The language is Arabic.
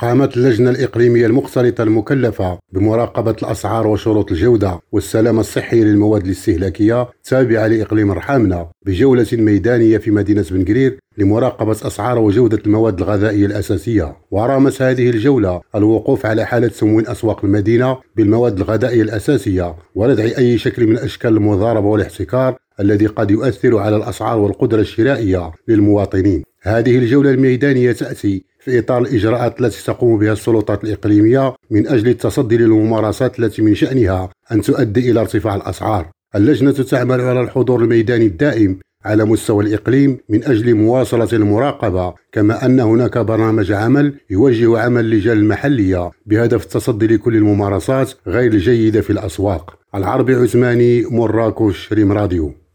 قامت اللجنة الإقليمية المختلطة المكلفة بمراقبة الأسعار وشروط الجودة والسلامة الصحية للمواد الاستهلاكية تابعة لإقليم الرحامنة بجولة ميدانية في مدينة بن قرير لمراقبة أسعار وجودة المواد الغذائية الأساسية. ورامت هذه الجولة الوقوف على حالة تموين أسواق المدينة بالمواد الغذائية الأساسية وردع أي شكل من أشكال المضاربة والاحتكار الذي قد يؤثر على الأسعار والقدرة الشرائية للمواطنين. هذه الجولة الميدانية تأتي في إطار الإجراءات التي تقوم بها السلطات الإقليمية من أجل التصدي للممارسات التي من شأنها أن تؤدي إلى ارتفاع الأسعار. اللجنة تعمل على الحضور الميداني الدائم على مستوى الإقليم من أجل مواصلة المراقبة كما أن هناك برنامج عمل يوجه عمل اللجان المحلية بهدف التصدي لكل الممارسات غير الجيدة في الأسواق. العربي عثماني مراكش ريم راديو.